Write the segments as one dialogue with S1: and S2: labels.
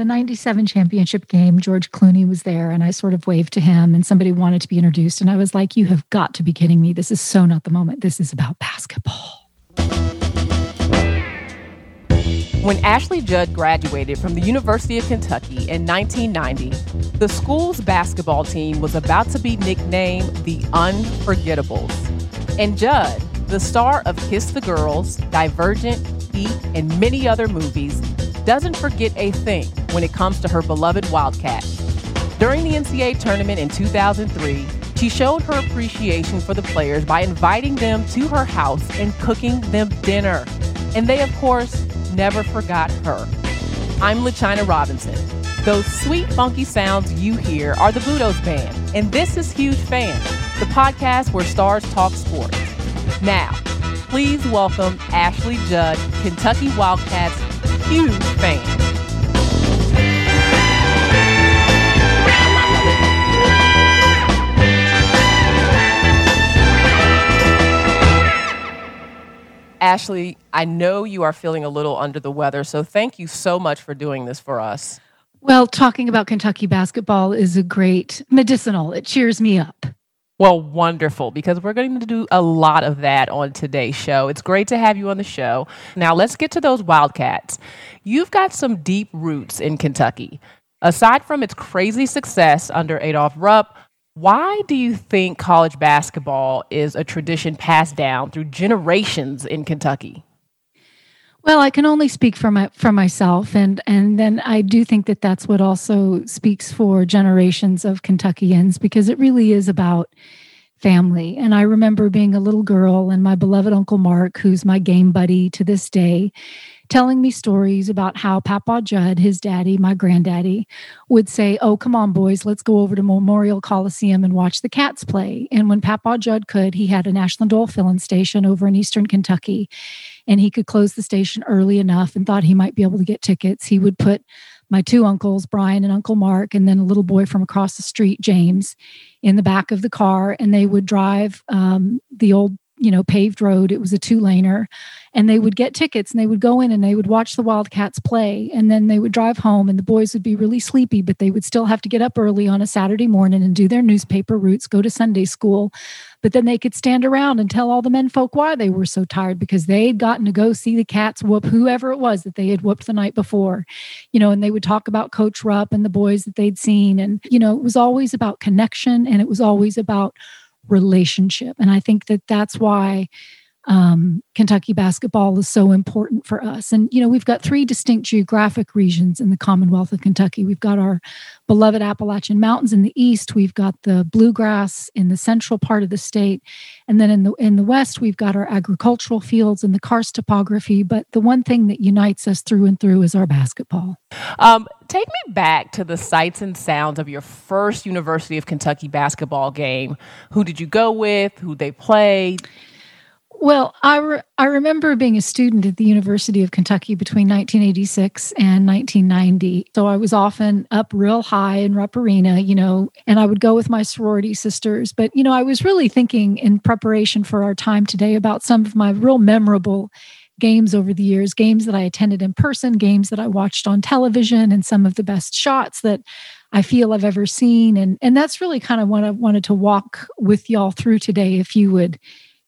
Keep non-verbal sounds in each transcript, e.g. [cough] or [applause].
S1: The 97 championship game, George Clooney was there and I sort of waved to him and somebody wanted to be introduced. And I was like, You have got to be kidding me. This is so not the moment. This is about basketball.
S2: When Ashley Judd graduated from the University of Kentucky in 1990, the school's basketball team was about to be nicknamed the Unforgettables. And Judd, the star of Kiss the Girls, Divergent, Heat, and many other movies, doesn't forget a thing when it comes to her beloved Wildcats. During the NCAA tournament in 2003, she showed her appreciation for the players by inviting them to her house and cooking them dinner. And they, of course, never forgot her. I'm LaChina Robinson. Those sweet, funky sounds you hear are the Budos Band, and this is Huge Fan, the podcast where stars talk sports. Now, please welcome Ashley Judd, Kentucky Wildcats huge fan. Ashley, I know you are feeling a little under the weather, so thank you so much for doing this for us.
S1: Well, talking about Kentucky basketball is a great medicinal. It cheers me up.
S2: Well, wonderful, because we're going to do a lot of that on today's show. It's great to have you on the show. Now, let's get to those Wildcats. You've got some deep roots in Kentucky. Aside from its crazy success under Adolph Rupp, why do you think college basketball is a tradition passed down through generations in Kentucky?
S1: Well, I can only speak for my for myself, and and then I do think that that's what also speaks for generations of Kentuckians because it really is about family. And I remember being a little girl, and my beloved Uncle Mark, who's my game buddy to this day, telling me stories about how Papa Judd, his daddy, my granddaddy, would say, Oh, come on, boys, let's go over to Memorial Coliseum and watch the cats play. And when Papa Judd could, he had an Ashland Oil filling station over in Eastern Kentucky, and he could close the station early enough and thought he might be able to get tickets. He would put my two uncles, Brian and Uncle Mark, and then a little boy from across the street, James, in the back of the car, and they would drive um, the old you know paved road it was a two laner and they hmm. would get tickets and they would go in and they would watch the wildcats play and then they would drive home and the boys would be really sleepy but they would still have to get up early on a saturday morning and do their newspaper routes go to sunday school but then they could stand around and tell all the men folk why they were so tired because they'd gotten to go see the cats whoop whoever it was that they had whooped the night before you know and they would talk about coach rupp and the boys that they'd seen and you know it was always about connection and it was always about relationship. And I think that that's why um, Kentucky basketball is so important for us. And, you know, we've got three distinct geographic regions in the Commonwealth of Kentucky. We've got our beloved Appalachian Mountains in the east, we've got the bluegrass in the central part of the state. And then in the in the west, we've got our agricultural fields and the karst topography. But the one thing that unites us through and through is our basketball.
S2: Um, take me back to the sights and sounds of your first University of Kentucky basketball game. Who did you go with? Who they played?
S1: Well, I, re- I remember being a student at the University of Kentucky between 1986 and 1990. So I was often up real high in Rupp Arena, you know, and I would go with my sorority sisters. But, you know, I was really thinking in preparation for our time today about some of my real memorable games over the years, games that I attended in person, games that I watched on television, and some of the best shots that I feel I've ever seen. And, and that's really kind of what I wanted to walk with y'all through today, if you would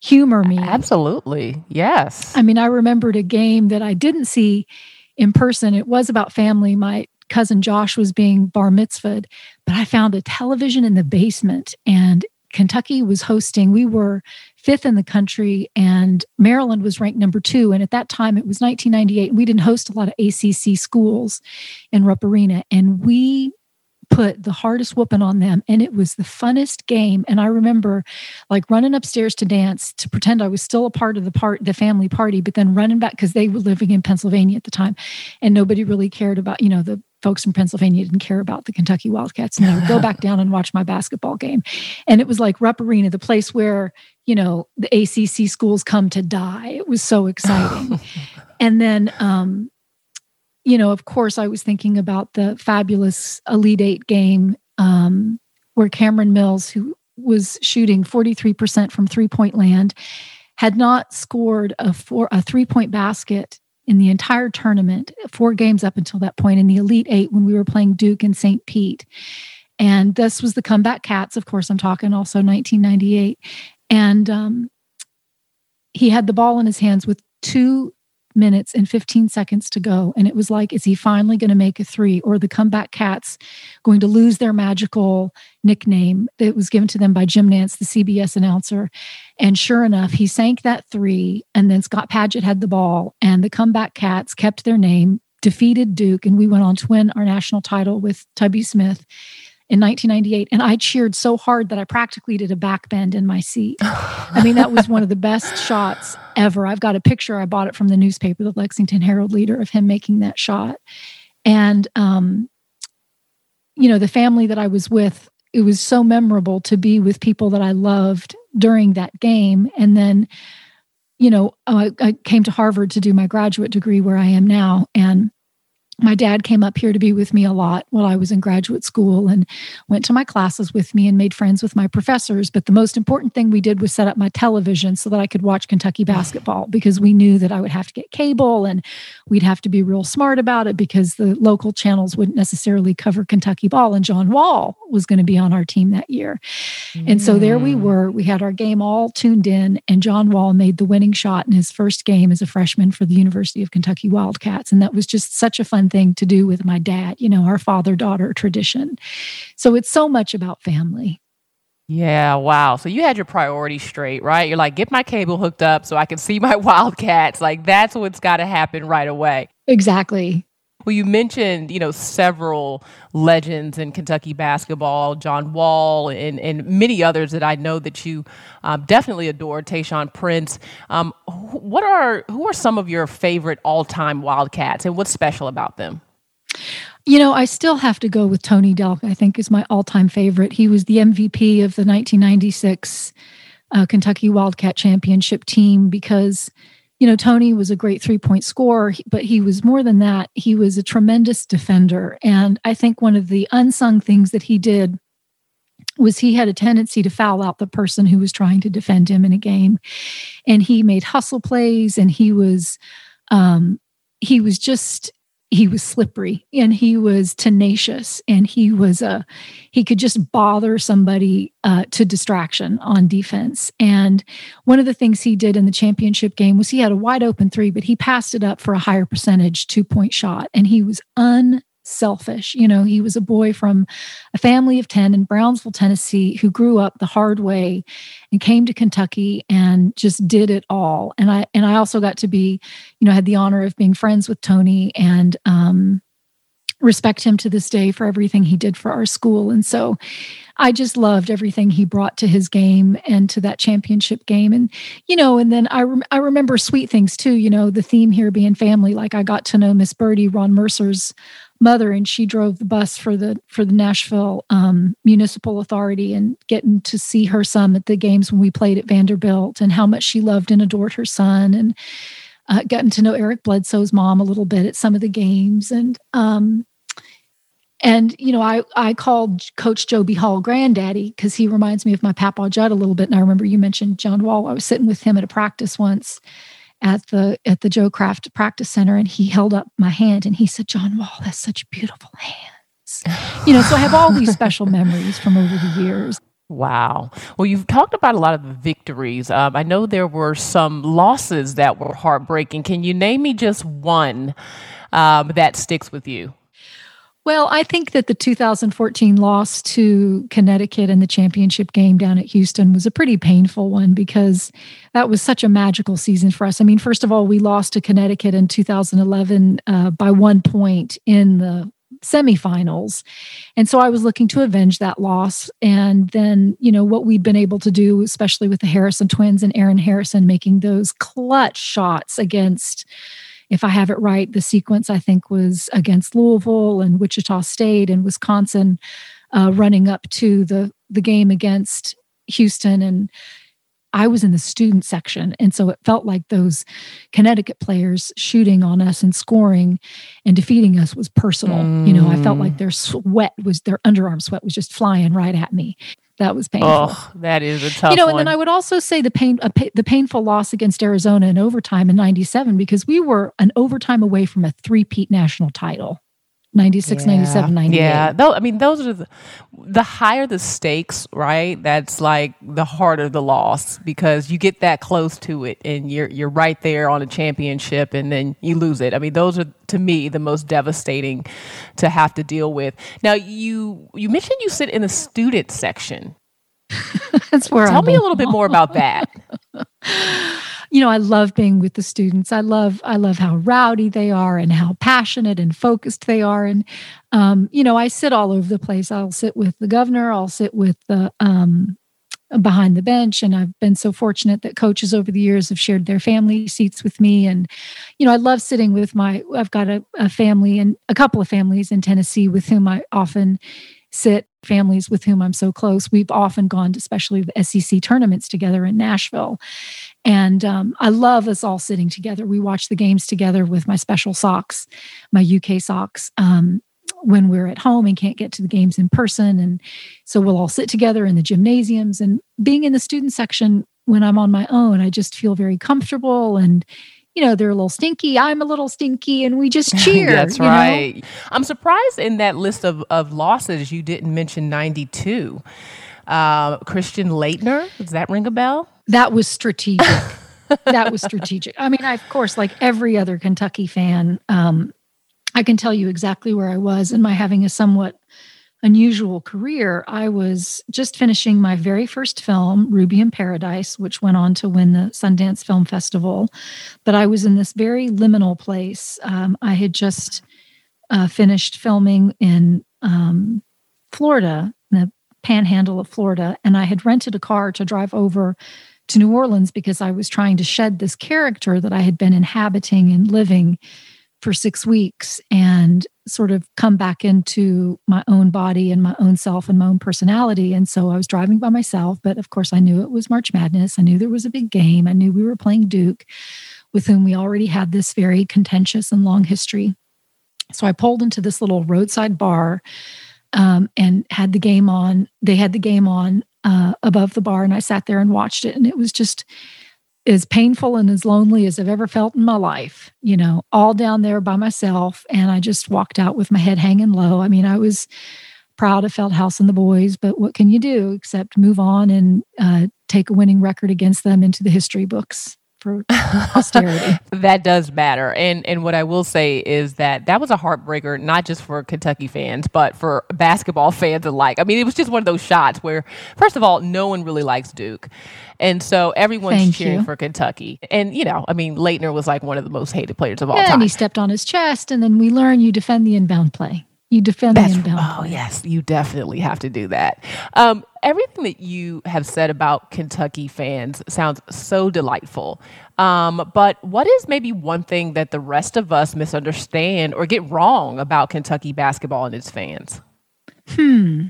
S1: humor me.
S2: Absolutely. Yes.
S1: I mean, I remembered a game that I didn't see in person. It was about family. My cousin Josh was being bar mitzvahed, but I found a television in the basement and Kentucky was hosting. We were fifth in the country, and Maryland was ranked number two. And at that time, it was 1998. We didn't host a lot of ACC schools in Rupp Arena, and we put the hardest whooping on them and it was the funnest game and i remember like running upstairs to dance to pretend i was still a part of the part the family party but then running back because they were living in pennsylvania at the time and nobody really cared about you know the folks from Pennsylvania didn't care about the Kentucky Wildcats. And I would go [laughs] back down and watch my basketball game. And it was like Rupp Arena, the place where, you know, the ACC schools come to die. It was so exciting. [laughs] and then, um, you know, of course, I was thinking about the fabulous Elite Eight game um, where Cameron Mills, who was shooting 43% from three point land, had not scored a four a three point basket in the entire tournament, four games up until that point in the Elite Eight when we were playing Duke and St. Pete. And this was the comeback cats, of course, I'm talking also 1998. And um, he had the ball in his hands with two minutes and 15 seconds to go. And it was like, is he finally going to make a three? Or the comeback cats going to lose their magical nickname that was given to them by Jim Nantz, the CBS announcer? And sure enough, he sank that three. And then Scott Padgett had the ball, and the comeback cats kept their name, defeated Duke, and we went on to win our national title with Tubby Smith in 1998 and I cheered so hard that I practically did a back bend in my seat. I mean, that was one of the best [laughs] shots ever. I've got a picture. I bought it from the newspaper, the Lexington Herald Leader, of him making that shot. And, um, you know, the family that I was with, it was so memorable to be with people that I loved during that game. And then, you know, I, I came to Harvard to do my graduate degree where I am now. And my dad came up here to be with me a lot while I was in graduate school and went to my classes with me and made friends with my professors. But the most important thing we did was set up my television so that I could watch Kentucky basketball because we knew that I would have to get cable and we'd have to be real smart about it because the local channels wouldn't necessarily cover Kentucky ball. And John Wall was going to be on our team that year. And so there we mm. were. We had our game all tuned in, and John Wall made the winning shot in his first game as a freshman for the University of Kentucky Wildcats. And that was just such a fun thing to do with my dad, you know, our father daughter tradition. So it's so much about family.
S2: Yeah, wow. So you had your priorities straight, right? You're like, get my cable hooked up so I can see my [laughs] Wildcats. Like, that's what's got to happen right away.
S1: Exactly.
S2: Well, you mentioned, you know, several legends in Kentucky basketball, John Wall and, and many others that I know that you um, definitely adore, Tayshaun Prince. Um, what are, who are some of your favorite all-time Wildcats and what's special about them?
S1: You know, I still have to go with Tony Delk, I think is my all-time favorite. He was the MVP of the 1996 uh, Kentucky Wildcat Championship team because – you know, Tony was a great three point scorer, but he was more than that. He was a tremendous defender. And I think one of the unsung things that he did was he had a tendency to foul out the person who was trying to defend him in a game. And he made hustle plays and he was, um, he was just he was slippery and he was tenacious and he was a uh, he could just bother somebody uh, to distraction on defense. And one of the things he did in the championship game was he had a wide open three but he passed it up for a higher percentage two point shot and he was un selfish. You know, he was a boy from a family of 10 in Brownsville, Tennessee, who grew up the hard way and came to Kentucky and just did it all. And I and I also got to be, you know, had the honor of being friends with Tony and um respect him to this day for everything he did for our school. And so I just loved everything he brought to his game and to that championship game. And, you know, and then I, rem- I remember sweet things too, you know, the theme here being family. Like I got to know Miss Birdie, Ron Mercer's mother and she drove the bus for the for the Nashville um, Municipal Authority and getting to see her son at the games when we played at Vanderbilt and how much she loved and adored her son and uh, gotten to know Eric Bledsoe's mom a little bit at some of the games. And um, and you know I I called Coach Joe B. Hall granddaddy because he reminds me of my Papa Judd a little bit. And I remember you mentioned John Wall. I was sitting with him at a practice once at the at the Joe Craft practice center and he held up my hand and he said, John Wall has such beautiful hands. [sighs] You know, so I have all these special memories from over the years.
S2: Wow. Well, you've talked about a lot of the victories. Um, I know there were some losses that were heartbreaking. Can you name me just one um, that sticks with you?
S1: Well, I think that the 2014 loss to Connecticut in the championship game down at Houston was a pretty painful one because that was such a magical season for us. I mean, first of all, we lost to Connecticut in 2011 uh, by one point in the semifinals. And so I was looking to avenge that loss. And then, you know, what we'd been able to do, especially with the Harrison twins and Aaron Harrison making those clutch shots against if I have it right, the sequence I think was against Louisville and Wichita State and Wisconsin, uh, running up to the the game against Houston. And I was in the student section, and so it felt like those Connecticut players shooting on us and scoring and defeating us was personal. Mm. You know, I felt like mm. their sweat was their underarm sweat was just flying right at me that was painful.
S2: Oh, that is a tough. One.
S1: You know,
S2: and
S1: then I would also say the pain, pa- the painful loss against Arizona in overtime in '97 because we were an overtime away from a three-peat national title. 96 yeah. 97 98
S2: yeah though i mean those are the, the higher the stakes right that's like the harder the loss because you get that close to it and you're you're right there on a championship and then you lose it. I mean those are to me the most devastating to have to deal with. Now you you mentioned you sit in the student section. [laughs]
S1: That's where
S2: tell I me a little bit more about that [laughs]
S1: you know, I love being with the students. I love I love how rowdy they are and how passionate and focused they are. And um, you know, I sit all over the place. I'll sit with the governor. I'll sit with the um, behind the bench and i've been so fortunate that coaches over the years have shared their family seats with me and you know i love sitting with my i've got a, a family and a couple of families in tennessee with whom i often sit families with whom I'm so close. We've often gone to especially the SEC tournaments together in Nashville. And um, I love us all sitting together. We watch the games together with my special socks, my UK socks, um, when we're at home and can't get to the games in person. And so we'll all sit together in the gymnasiums. And being in the student section when I'm on my own, I just feel very comfortable and you know, they're a little stinky. I'm a little stinky, and we just [laughs] cheer.
S2: That's right. Know? I'm surprised in that list of, of losses you didn't mention 92. Uh, Christian Laettner, does that ring a bell?
S1: That was strategic. that was strategic. I mean, I, of course, like every other Kentucky fan, um, I can tell you exactly where I was in my having a somewhat unusual career, I was just finishing my very first film, Ruby in Paradise, which went on to win the Sundance Film Festival. But I was in this very liminal place. Um, I had just uh, finished filming in um, Florida, the panhandle of Florida, and I had rented a car to drive over to New Orleans because I was trying to shed this character that I had been inhabiting and living for six weeks and sort of come back into my own body and my own self and my own personality. And so I was driving by myself, but of course I knew it was March Madness. I knew there was a big game. I knew we were playing Duke, with whom we already had this very contentious and long history. So I pulled into this little roadside bar um, and had the game on. They had the game on uh, above the bar, and I sat there and watched it. And it was just, as painful and as lonely as I've ever felt in my life, you know, all down there by myself. And I just walked out with my head hanging low. I mean, I was proud of Feldhaus and the boys, but what can you do except move on and uh, take a winning record against them into the history books? For [laughs] posterity.
S2: that does matter. And and what I will say is that that was a heartbreaker, not just for Kentucky fans, but for basketball [laughs] fans alike. I mean, it was just one of those shots where, first of all, no one really likes Duke. And so everyone's Thank cheering you. for Kentucky. And, you know, I mean, Laettner was like one of the most hated players of all
S1: yeah,
S2: time.
S1: And he stepped on his chest, and then we learn you defend the inbound play. You defend That's, the.
S2: Oh, yes, you definitely have to do that. Um, everything that you have said about Kentucky fans sounds so delightful. Um, but what is maybe one thing that the rest of us misunderstand or get wrong about Kentucky basketball and its fans?
S1: Hmm.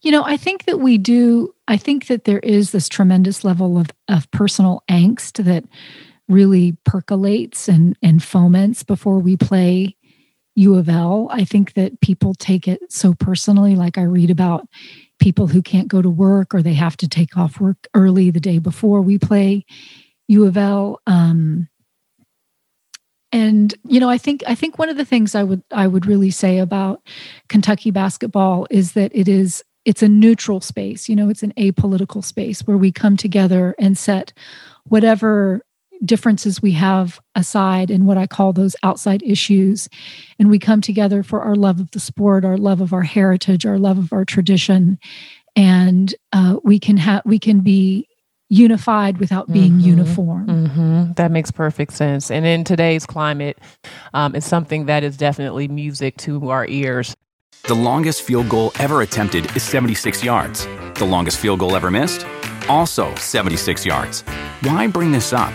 S1: You know, I think that we do, I think that there is this tremendous level of, of personal angst that really percolates and, and foments before we play U of L. I think that people take it so personally. Like I read about people who can't go to work or they have to take off work early the day before we play U of L. Um, and you know, I think I think one of the things I would I would really say about Kentucky basketball is that it is it's a neutral space you know it's an apolitical space where we come together and set whatever differences we have aside and what I call those outside issues. And we come together for our love of the sport, our love of our heritage, our love of our tradition. And uh, we can have we can be unified without being mm-hmm. uniform.
S2: Mm-hmm. That makes perfect sense. And in today's climate, um, it's something that is definitely music to our ears.
S3: The longest field goal ever attempted is 76 yards. The longest field goal ever missed? Also 76 yards. Why bring this up?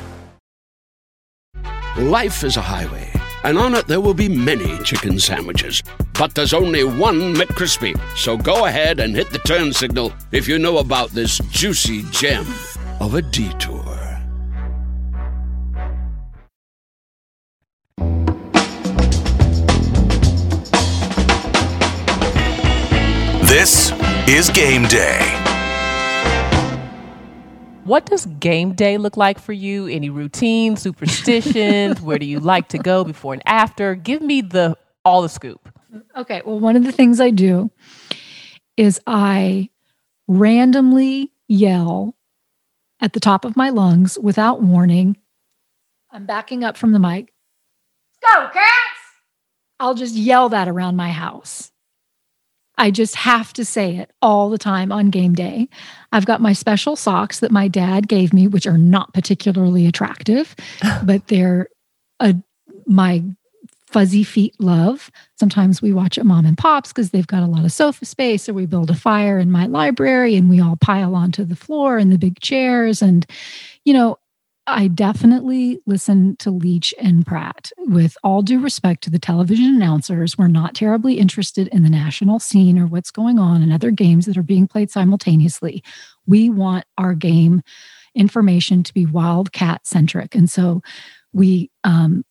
S4: Life is a highway, and on it there will be many chicken sandwiches. But there's only one McCrispy. So go ahead and hit the turn signal if you know about this juicy gem of a detour.
S5: This is Game Day.
S2: What does game day look like for you? Any routines, superstitions? [laughs] Where do you like to go before and after? Give me the all the scoop.
S1: Okay. Well, one of the things I do is I randomly yell at the top of my lungs without warning. I'm backing up from the mic. Go, cats! I'll just yell that around my house. I just have to say it all the time on game day. I've got my special socks that my dad gave me, which are not particularly attractive, [laughs] but they're a, my fuzzy feet love. Sometimes we watch at mom and pops because they've got a lot of sofa space, or we build a fire in my library and we all pile onto the floor in the big chairs. And, you know, I definitely listen to Leach and Pratt. With all due respect to the television announcers, we're not terribly interested in the national scene or what's going on in other games that are being played simultaneously. We want our game information to be wildcat centric. And so we um,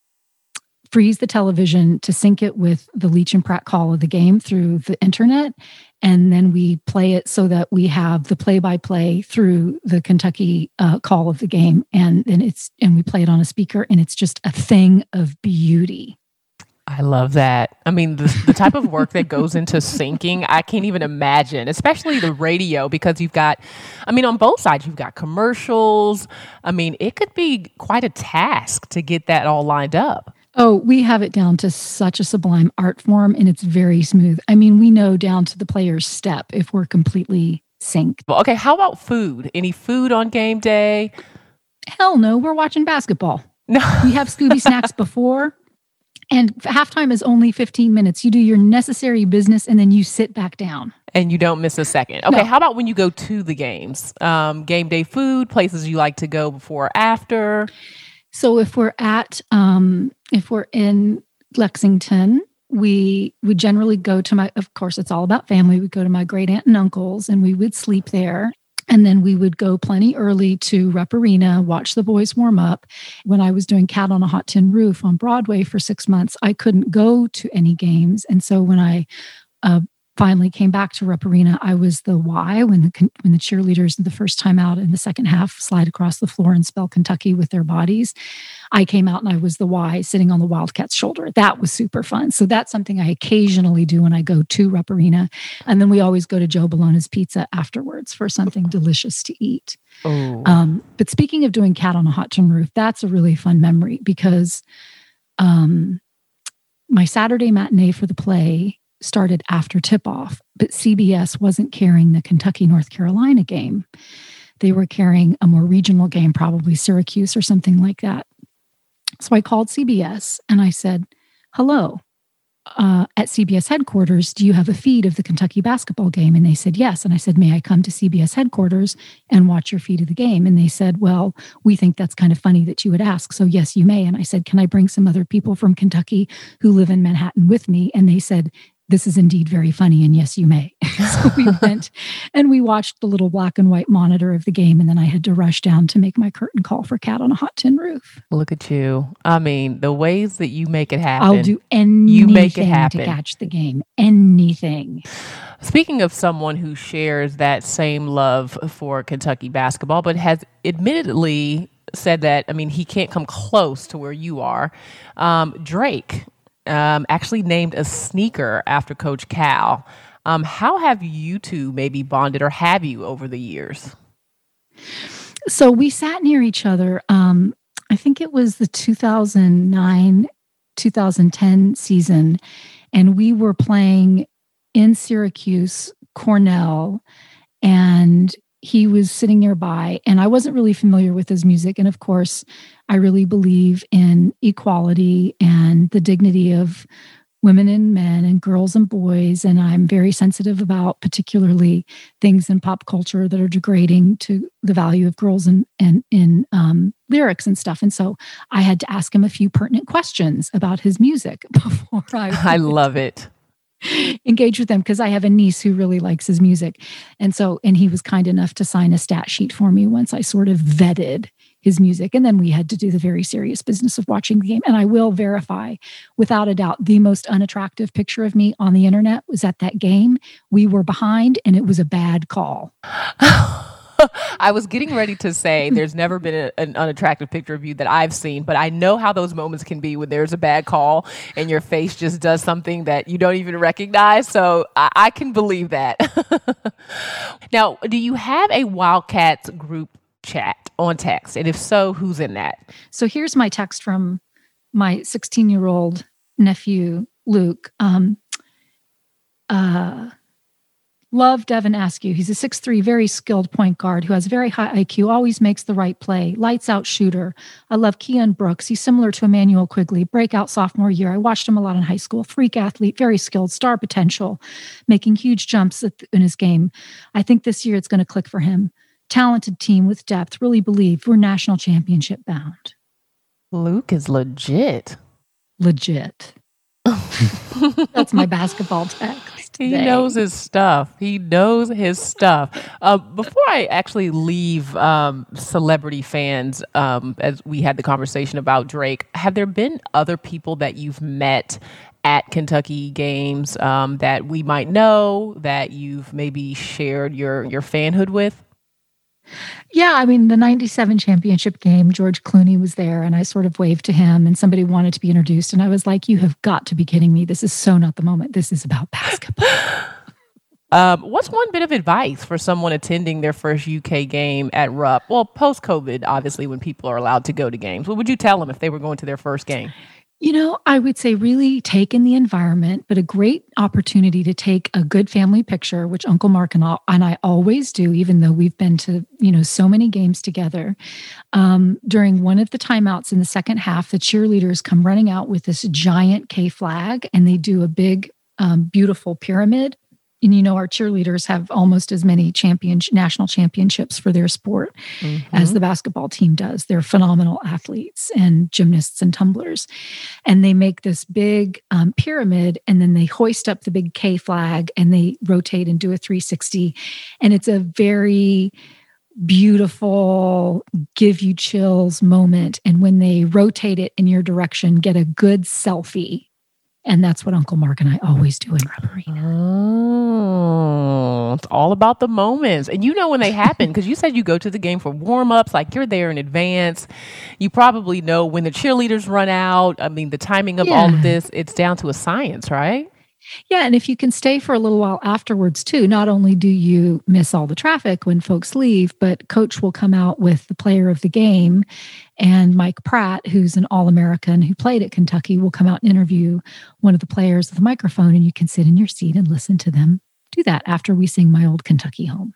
S1: freeze the television to sync it with the Leach and Pratt call of the game through the internet and then we play it so that we have the play by play through the Kentucky uh, call of the game and then it's and we play it on a speaker and it's just a thing of beauty
S2: I love that. I mean, the, the type of work that goes into syncing, I can't even imagine, especially the radio, because you've got, I mean, on both sides, you've got commercials. I mean, it could be quite a task to get that all lined up.
S1: Oh, we have it down to such a sublime art form and it's very smooth. I mean, we know down to the player's step if we're completely synced.
S2: Well, okay, how about food? Any food on game day?
S1: Hell no, we're watching basketball. No. [laughs] we have Scooby snacks before. And halftime is only 15 minutes. You do your necessary business and then you sit back down.
S2: And you don't miss a second. Okay, no. how about when you go to the games? Um, game day food, places you like to go before or after?
S1: So if we're at, um, if we're in Lexington, we would generally go to my, of course, it's all about family. We go to my great aunt and uncles and we would sleep there. And then we would go plenty early to Rupp Arena, watch the boys warm up. When I was doing Cat on a Hot Tin Roof on Broadway for six months, I couldn't go to any games. And so when I uh, finally came back to Rupp Arena, I was the Y when the when the cheerleaders the first time out in the second half slide across the floor and spell Kentucky with their bodies. I came out and I was the Y sitting on the Wildcats' shoulder. That was super fun. So that's something I occasionally do when I go to Rupp Arena, and then we always go to Joe Bologna's Pizza afterwards for something delicious to eat. Oh. Um, but speaking of doing Cat on a Hot Tin Roof, that's a really fun memory because um, my Saturday matinee for the play started after tip off, but CBS wasn't carrying the Kentucky North Carolina game. They were carrying a more regional game, probably Syracuse or something like that. So I called CBS and I said, Hello, uh, at CBS headquarters, do you have a feed of the Kentucky basketball game? And they said, yes. And I said, may I come to CBS headquarters and watch your feed of the game? And they said, well, we think that's kind of funny that you would ask. So, yes, you may. And I said, can I bring some other people from Kentucky who live in Manhattan with me? And they said, this is indeed very funny and yes you may. [laughs] So we [laughs] went and we watched the little black and white monitor of the game and then i had to rush down to make my curtain call for cat on a hot tin roof.
S2: Look at you. I mean the ways that you make it happen.
S1: I'll do anything you make it happen to catch the game. Anything.
S2: Speaking of someone who shares that same love for kentucky basketball but has admittedly said that i mean he can't come close to where you are. Um, drake um, actually named a sneaker after Coach Cal. Um, how have you two maybe bonded or have you over the years?
S1: So we sat near each other. Um, I think it was the 2009 2010 season, and we were playing in Syracuse, Cornell, and he was sitting nearby. And I wasn't really familiar with his music. And of course, I really believe in equality and the dignity of women and men and girls and boys. And I'm very sensitive about particularly things in pop culture that are degrading to the value of girls and in um, lyrics and stuff. And so I had to ask him a few pertinent questions about his music [laughs] before I.
S2: I love it.
S1: Engage with them because I have a niece who really likes his music. And so, and he was kind enough to sign a stat sheet for me once I sort of vetted his music. And then we had to do the very serious business of watching the game. And I will verify, without a doubt, the most unattractive picture of me on the internet was at that game. We were behind and it was a bad call. [laughs]
S2: I was getting ready to say there's never been a, an unattractive picture of you that I've seen, but I know how those moments can be when there's a bad call and your face just does something that you don't even recognize. So I, I can believe that. [laughs] now, do you have a Wildcats group chat on text? And if so, who's in that?
S1: So here's my text from my 16 year old nephew, Luke. Um, uh, love Devin Askew. He's a six-three, very skilled point guard who has very high IQ, always makes the right play, lights out shooter. I love Keion Brooks. He's similar to Immanuel Quickley, breakout sophomore year. I watched him a lot in high school. Freak athlete, very skilled, star potential, making huge jumps in his game. I think this year it's going to click for him talented team with depth really believe we're national championship bound.
S2: Luke is legit.
S1: Legit. [laughs] That's my basketball text.
S2: He knows his stuff. He knows his stuff. Uh, before I actually leave um, celebrity fans, um, as we had the conversation about Drake, have there been other people that you've met at Kentucky games um, that we might know that you've maybe shared your your fanhood with?
S1: Yeah, I mean, the 97 championship game, George Clooney was there, and I sort of waved to him, and somebody wanted to be introduced. And I was like, You have got to be kidding me. This is so not the moment. This is about basketball. [laughs]
S2: Um, what's one bit of advice for someone attending their first UK game at Rupp? Well, post COVID, obviously, when people are allowed to go to games, what would you tell them if they were going to their first game?
S1: You know, I would say really take in the environment, but a great opportunity to take a good family picture, which Uncle Mark and, and I always do, even though we've been to, you know, so many games together. Um, during one of the timeouts in the second half, the cheerleaders come running out with this giant K flag and they do a big, um, beautiful pyramid and you know our cheerleaders have almost as many champion national championships for their sport mm-hmm. as the basketball team does. They're phenomenal athletes and gymnasts and tumblers. And they make this big um, pyramid and then they hoist up the big k flag and they rotate and do a 360 and it's a very beautiful give you chills moment. And when they rotate it in your direction get a good selfie and that's what Uncle Mark and I always do in Rupp Arena.
S2: Oh, it's all about the moments. And you know when they happen because you said you go to the game for warm ups, like you're there in advance. You probably know when the cheerleaders run out. I mean, the timing of yeah. all of this, it's down to a science, right?
S1: Yeah, and if you can stay for a little while afterwards too, not only do you miss all the traffic when folks leave, but coach will come out with the player of the game and Mike Pratt, who's an All-American who played at Kentucky, will come out and interview one of the players with a microphone and you can sit in your seat and listen to them do that after we sing my old Kentucky home.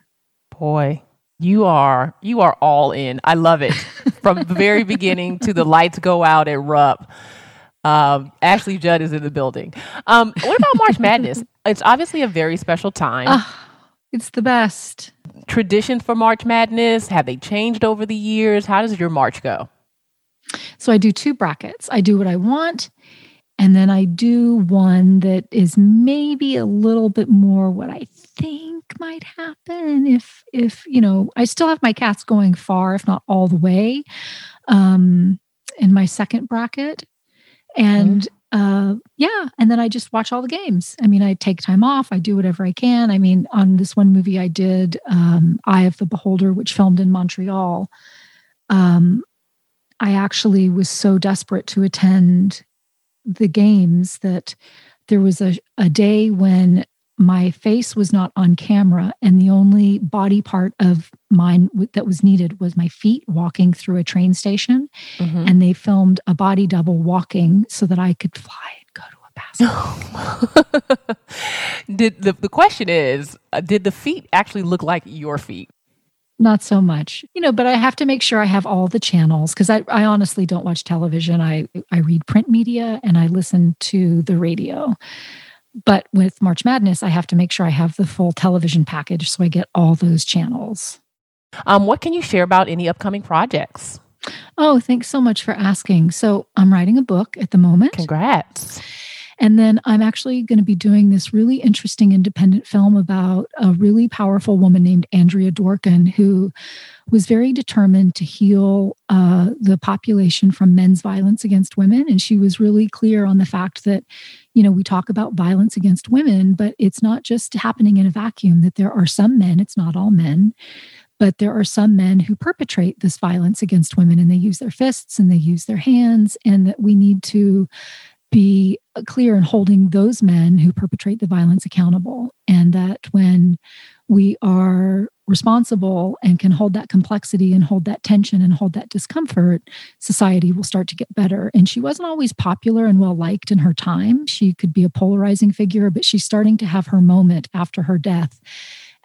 S2: Boy, You are you are all in. I love it. [laughs] From the very beginning to the lights go out at Rupp. Um, Ashley Judd is in the building. Um, what about March [laughs] Madness? It's obviously a very special time. Uh,
S1: it's the best.
S2: Traditions for March Madness, have they changed over the years? How does your March go?
S1: So I do two brackets. I do what I want, and then I do one that is maybe a little bit more what I think might happen if if you know I still have my cats going far, if not all the way, um, in my second bracket. And mm-hmm uh, yeah, and then I just watch all the games. I mean, I take time off. I do whatever I can. I mean, on this one movie I did, um, Eye of the Beholder, which filmed in Montreal, um, I actually was so desperate to attend the games that there was a, a day when my face was not on camera and the only body part of mine that was needed was my feet walking through a train station mm-hmm. and they filmed a body double walking so that i could fly and go to a [laughs] basketball [laughs]
S2: did the, the question is uh, did the feet actually look like your feet?
S1: Not so much. You know but i have to make sure i have all the channels because I, I honestly don't watch television. I i read print media and i listen to the radio but with March Madness, I have to make sure I have the full television package so I get all those channels.
S2: Um, what can you share about any upcoming projects?
S1: Oh, thanks so much for asking. So, I'm writing a book at the moment.
S2: Congrats.
S1: And then I'm actually going to be doing this really interesting independent film about a really powerful woman named Andrea Dworkin, who was very determined to heal uh, the population from men's violence against women. And she was really clear on the fact that, you know, we talk about violence against women, but it's not just happening in a vacuum, that there are some men, it's not all men, but there are some men who perpetrate this violence against women and they use their fists and they use their hands, and that we need to be clear in holding those men who perpetrate the violence accountable. And that when we are responsible and can hold that complexity and hold that tension and hold that discomfort, society will start to get better. And she wasn't always popular and well liked in her time. She could be a polarizing figure, but she's starting to have her moment after her death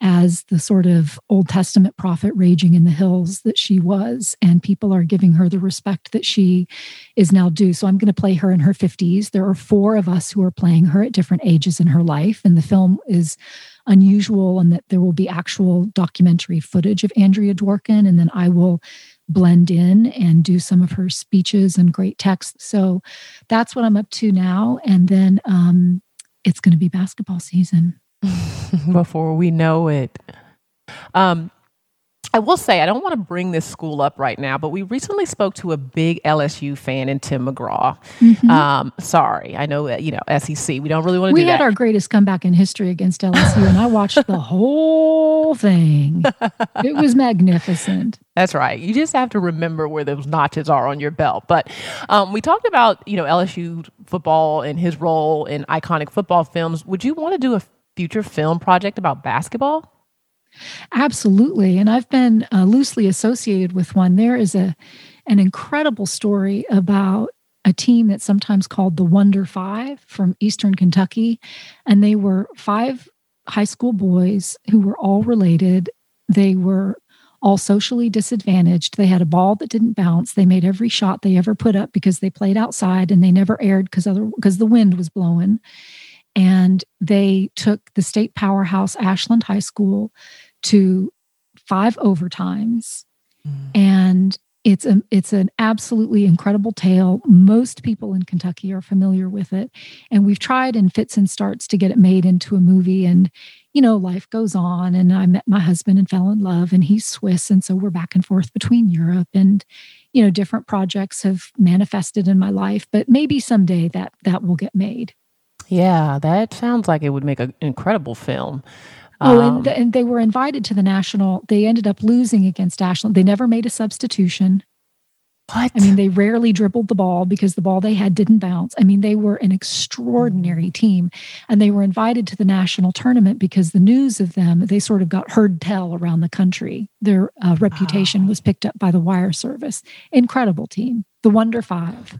S1: as the sort of Old Testament prophet raging in the hills that she was. And people are giving her the respect that she is now due. So I'm going to play her in her 50s. There are four of us who are playing her at different ages in her life. And the film is unusual and that there will be actual documentary footage of Andrea Dworkin. And then I will blend in and do some of her speeches and great text. So that's what I'm up to now. And then um, it's going to be basketball season. [laughs]
S2: before we know it. Um, I will say, I don't want to bring this school up right now, but we recently spoke to a big LSU fan in Tim McGraw. Mm-hmm. Um, sorry, I know that, you know, SEC, we don't really want to
S1: we
S2: do that.
S1: We had our greatest comeback in history against LSU, and I watched the [laughs] whole thing. It was magnificent. [laughs]
S2: That's right. You just have to remember where those notches are on your belt. But um, we talked about, you know, LSU football and his role in iconic football films. Would you want to do a future film project about basketball?
S1: Absolutely. And I've been uh, loosely associated with one. There is a an incredible story about a team that's sometimes called the Wonder Five from Eastern Kentucky. And they were five high school boys who were all related. They were all socially disadvantaged. They had a ball that didn't bounce. They made every shot they ever put up because they played outside and they never erred because other because the wind was blowing and they took the state powerhouse Ashland High School to five overtimes. Mm. And it's a it's an absolutely incredible tale. Most people in Kentucky are familiar with it, and we've tried in fits and starts to get it made into a movie. And you know, life goes on. And I met my husband and fell in love, and he's Swiss, and so we're back and forth between Europe and you know different projects have manifested in my life. But maybe someday that that will get made.
S2: Yeah, that sounds like it would make an incredible film.
S1: Oh, and, um, and they were invited to the national. They ended up losing against Ashland. They never made a substitution.
S2: What?
S1: I mean, they rarely dribbled the ball because the ball they had didn't bounce. I mean, they were an extraordinary team. And they were invited to the national tournament because the news of them, they sort of got heard tell around the country. Their uh, reputation was picked up by the wire service. Incredible team, the Wonder Five.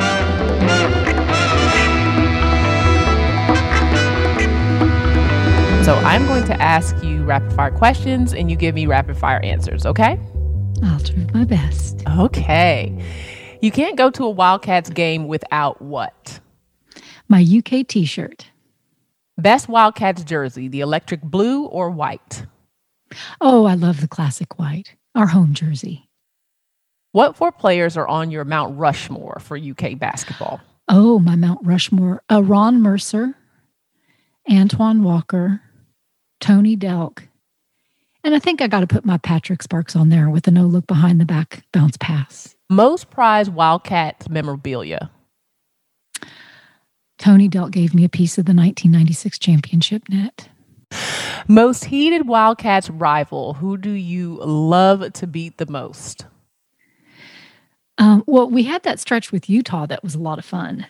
S2: I'm going to ask you rapid fire questions and you give me rapid fire answers, okay?
S1: I'll try my best.
S2: Okay. You can't go to a Wildcats game without what?
S1: My UK t shirt.
S2: Best Wildcats jersey, the electric blue or white?
S1: Oh, I love the classic white, our home jersey.
S2: What four players are on your Mount Rushmore for UK basketball?
S1: Oh, my Mount Rushmore. Uh, Ron Mercer, Antoine Walker, Tony Delk. And I think I got to put my Patrick Sparks on there with a no look behind the back bounce pass.
S2: Most prized Wildcats memorabilia.
S1: Tony Delk gave me a piece of the 1996 championship net.
S2: Most heated Wildcats rival. Who do you love to beat the most?
S1: Um, well, we had that stretch with Utah that was a lot of fun,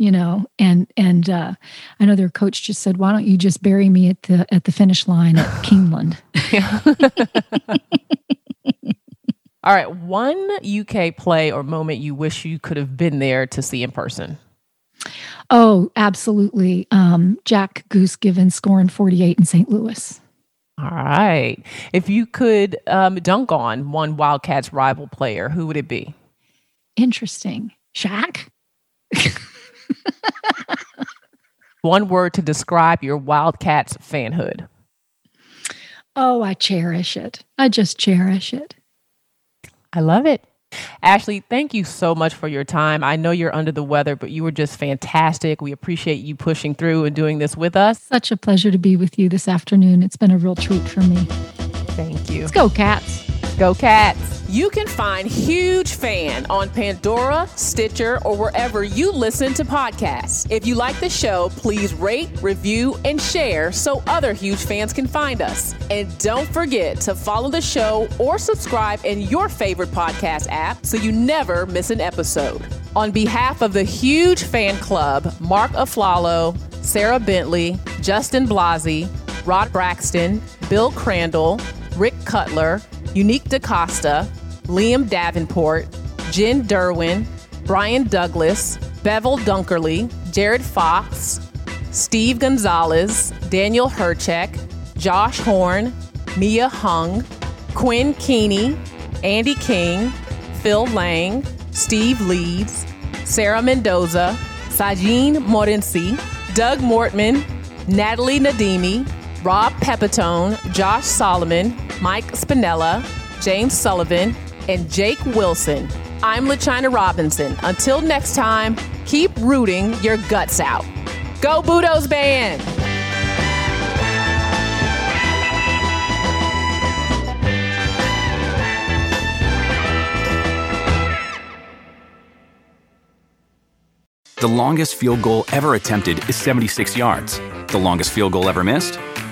S1: you know, and and uh, I know their coach just said, "Why don't you just bury me at the at the finish line at [laughs] Keeneland?" [laughs]
S2: All right, one UK play or moment you wish you could have been there to see in person.
S1: oh, absolutely. Um, Jack Goose Givens scoring 48 in St. Louis.
S2: All right. If you could um, dunk on one Wildcats rival player, who would it be?
S1: Interesting. Shaq. [laughs]
S2: One word to describe your Wildcats fanhood.
S1: Oh, I cherish it. I just cherish it.
S2: I love it. Ashley, thank you so much for your time. I know you're under the weather, but you were just fantastic. We appreciate you pushing through and doing this with us.
S1: Such a pleasure to be with you this afternoon. It's been a real treat for me.
S2: Thank you.
S1: Let's go, cats.
S2: Go Cats! You can find Huge Fan on Pandora, Stitcher, or wherever you listen to podcasts. If you like the show, please rate, review, and share so other huge fans can find us. And don't forget to follow the show or subscribe in your favorite podcast app so you never miss an episode. On behalf of the Huge Fan Club, Mark Aflalo, Sarah Bentley, Justin Blasi, Rod Braxton, Bill Crandall, Rick Cutler, Unique DaCosta, Liam Davenport, Jen Derwin, Brian Douglas, Bevel Dunkerley, Jared Fox, Steve Gonzalez, Daniel Herchek, Josh Horn, Mia Hung, Quinn Keeney, Andy King, Phil Lang, Steve Leeds, Sarah Mendoza, Sajin Morensi, Doug Mortman, Natalie Nadimi, Rob Pepitone, Josh Solomon, Mike Spinella, James Sullivan, and Jake Wilson. I'm LaChina Robinson. Until next time, keep rooting your guts out. Go Budos Band!
S3: The longest field goal ever attempted is 76 yards. The longest field goal ever missed?